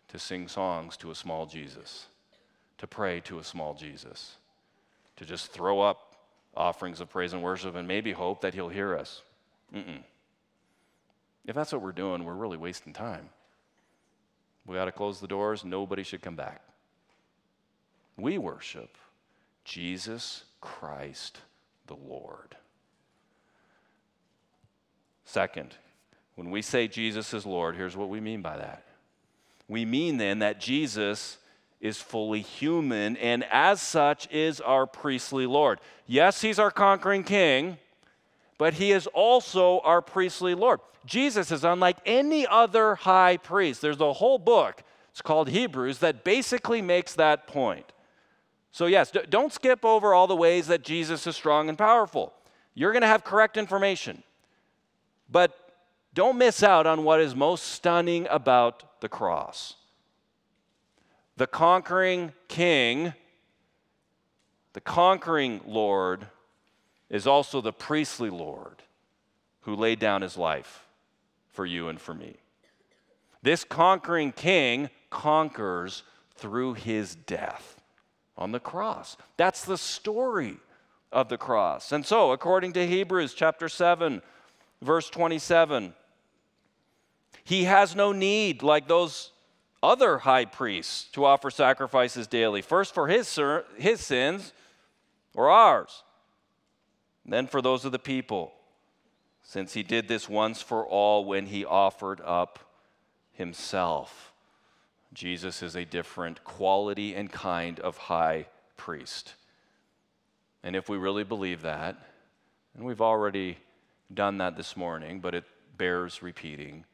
to sing songs to a small Jesus, to pray to a small Jesus, to just throw up offerings of praise and worship and maybe hope that he'll hear us. Mm-mm. If that's what we're doing, we're really wasting time. We got to close the doors. Nobody should come back. We worship Jesus Christ the Lord. Second, when we say Jesus is Lord, here's what we mean by that. We mean then that Jesus is fully human and as such is our priestly Lord. Yes, he's our conquering king, but he is also our priestly Lord. Jesus is unlike any other high priest. There's a whole book, it's called Hebrews, that basically makes that point. So, yes, don't skip over all the ways that Jesus is strong and powerful. You're going to have correct information. But don't miss out on what is most stunning about the cross. The conquering king, the conquering Lord, is also the priestly Lord who laid down his life for you and for me. This conquering king conquers through his death on the cross. That's the story of the cross. And so, according to Hebrews chapter 7, verse 27, he has no need, like those other high priests, to offer sacrifices daily, first for his, his sins or ours, then for those of the people, since he did this once for all when he offered up himself. Jesus is a different quality and kind of high priest. And if we really believe that, and we've already done that this morning, but it bears repeating,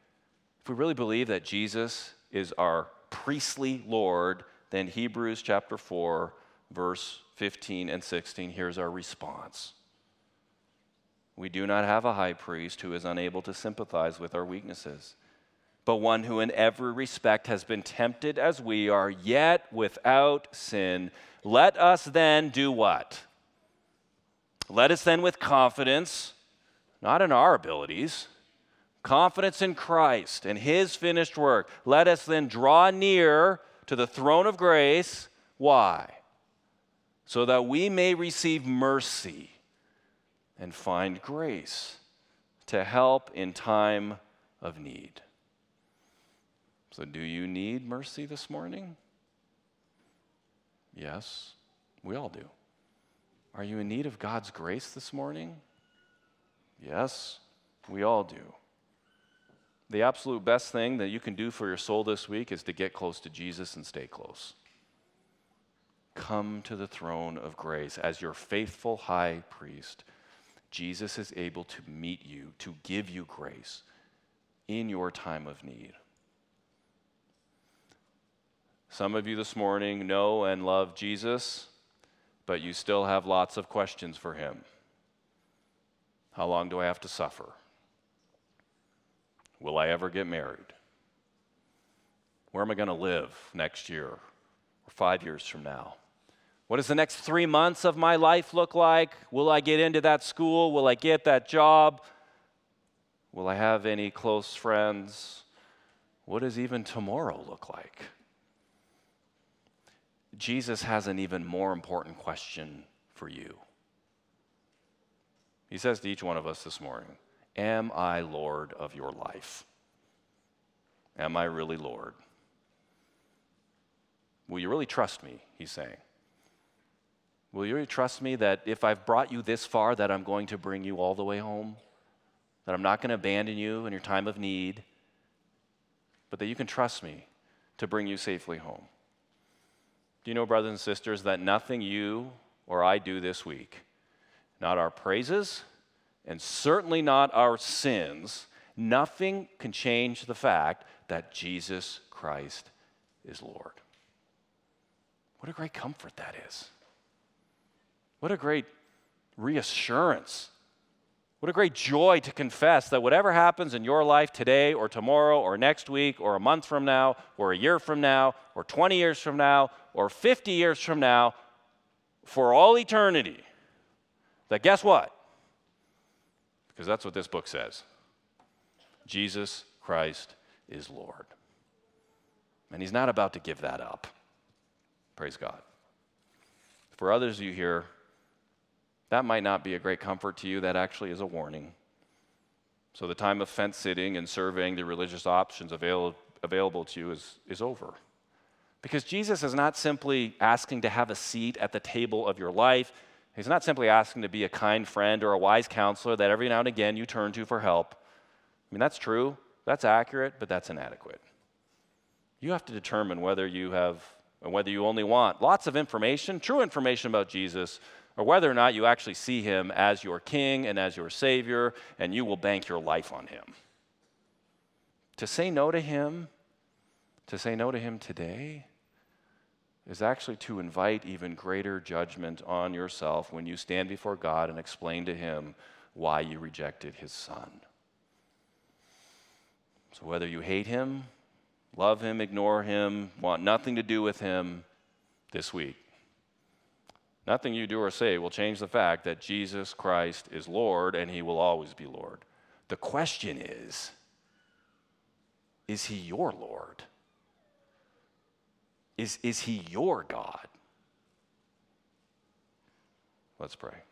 if we really believe that Jesus is our priestly Lord, then Hebrews chapter 4, verse 15 and 16, here's our response. We do not have a high priest who is unable to sympathize with our weaknesses, but one who in every respect has been tempted as we are, yet without sin. Let us then do what? Let us then with confidence, not in our abilities, confidence in Christ and his finished work, let us then draw near to the throne of grace. Why? So that we may receive mercy and find grace to help in time of need. So, do you need mercy this morning? Yes, we all do. Are you in need of God's grace this morning? Yes, we all do. The absolute best thing that you can do for your soul this week is to get close to Jesus and stay close. Come to the throne of grace as your faithful high priest. Jesus is able to meet you, to give you grace in your time of need. Some of you this morning know and love Jesus, but you still have lots of questions for him. How long do I have to suffer? Will I ever get married? Where am I going to live next year or five years from now? What does the next three months of my life look like? Will I get into that school? Will I get that job? Will I have any close friends? What does even tomorrow look like? Jesus has an even more important question for you. He says to each one of us this morning Am I Lord of your life? Am I really Lord? Will you really trust me? He's saying. Will you really trust me that if I've brought you this far, that I'm going to bring you all the way home? That I'm not going to abandon you in your time of need, but that you can trust me to bring you safely home? Do you know, brothers and sisters, that nothing you or I do this week, not our praises, and certainly not our sins, nothing can change the fact that Jesus Christ is Lord. What a great comfort that is. What a great reassurance. What a great joy to confess that whatever happens in your life today or tomorrow or next week or a month from now or a year from now or 20 years from now or 50 years from now, for all eternity, that guess what? Because that's what this book says. Jesus Christ is Lord. And he's not about to give that up. Praise God. For others of you here, that might not be a great comfort to you. That actually is a warning. So the time of fence sitting and surveying the religious options avail- available to you is, is over. Because Jesus is not simply asking to have a seat at the table of your life. He's not simply asking to be a kind friend or a wise counselor that every now and again you turn to for help. I mean, that's true, that's accurate, but that's inadequate. You have to determine whether you have, and whether you only want lots of information, true information about Jesus, or whether or not you actually see him as your king and as your savior, and you will bank your life on him. To say no to him, to say no to him today, is actually to invite even greater judgment on yourself when you stand before God and explain to him why you rejected his son. So, whether you hate him, love him, ignore him, want nothing to do with him this week, nothing you do or say will change the fact that Jesus Christ is Lord and he will always be Lord. The question is is he your Lord? Is, is he your God? Let's pray.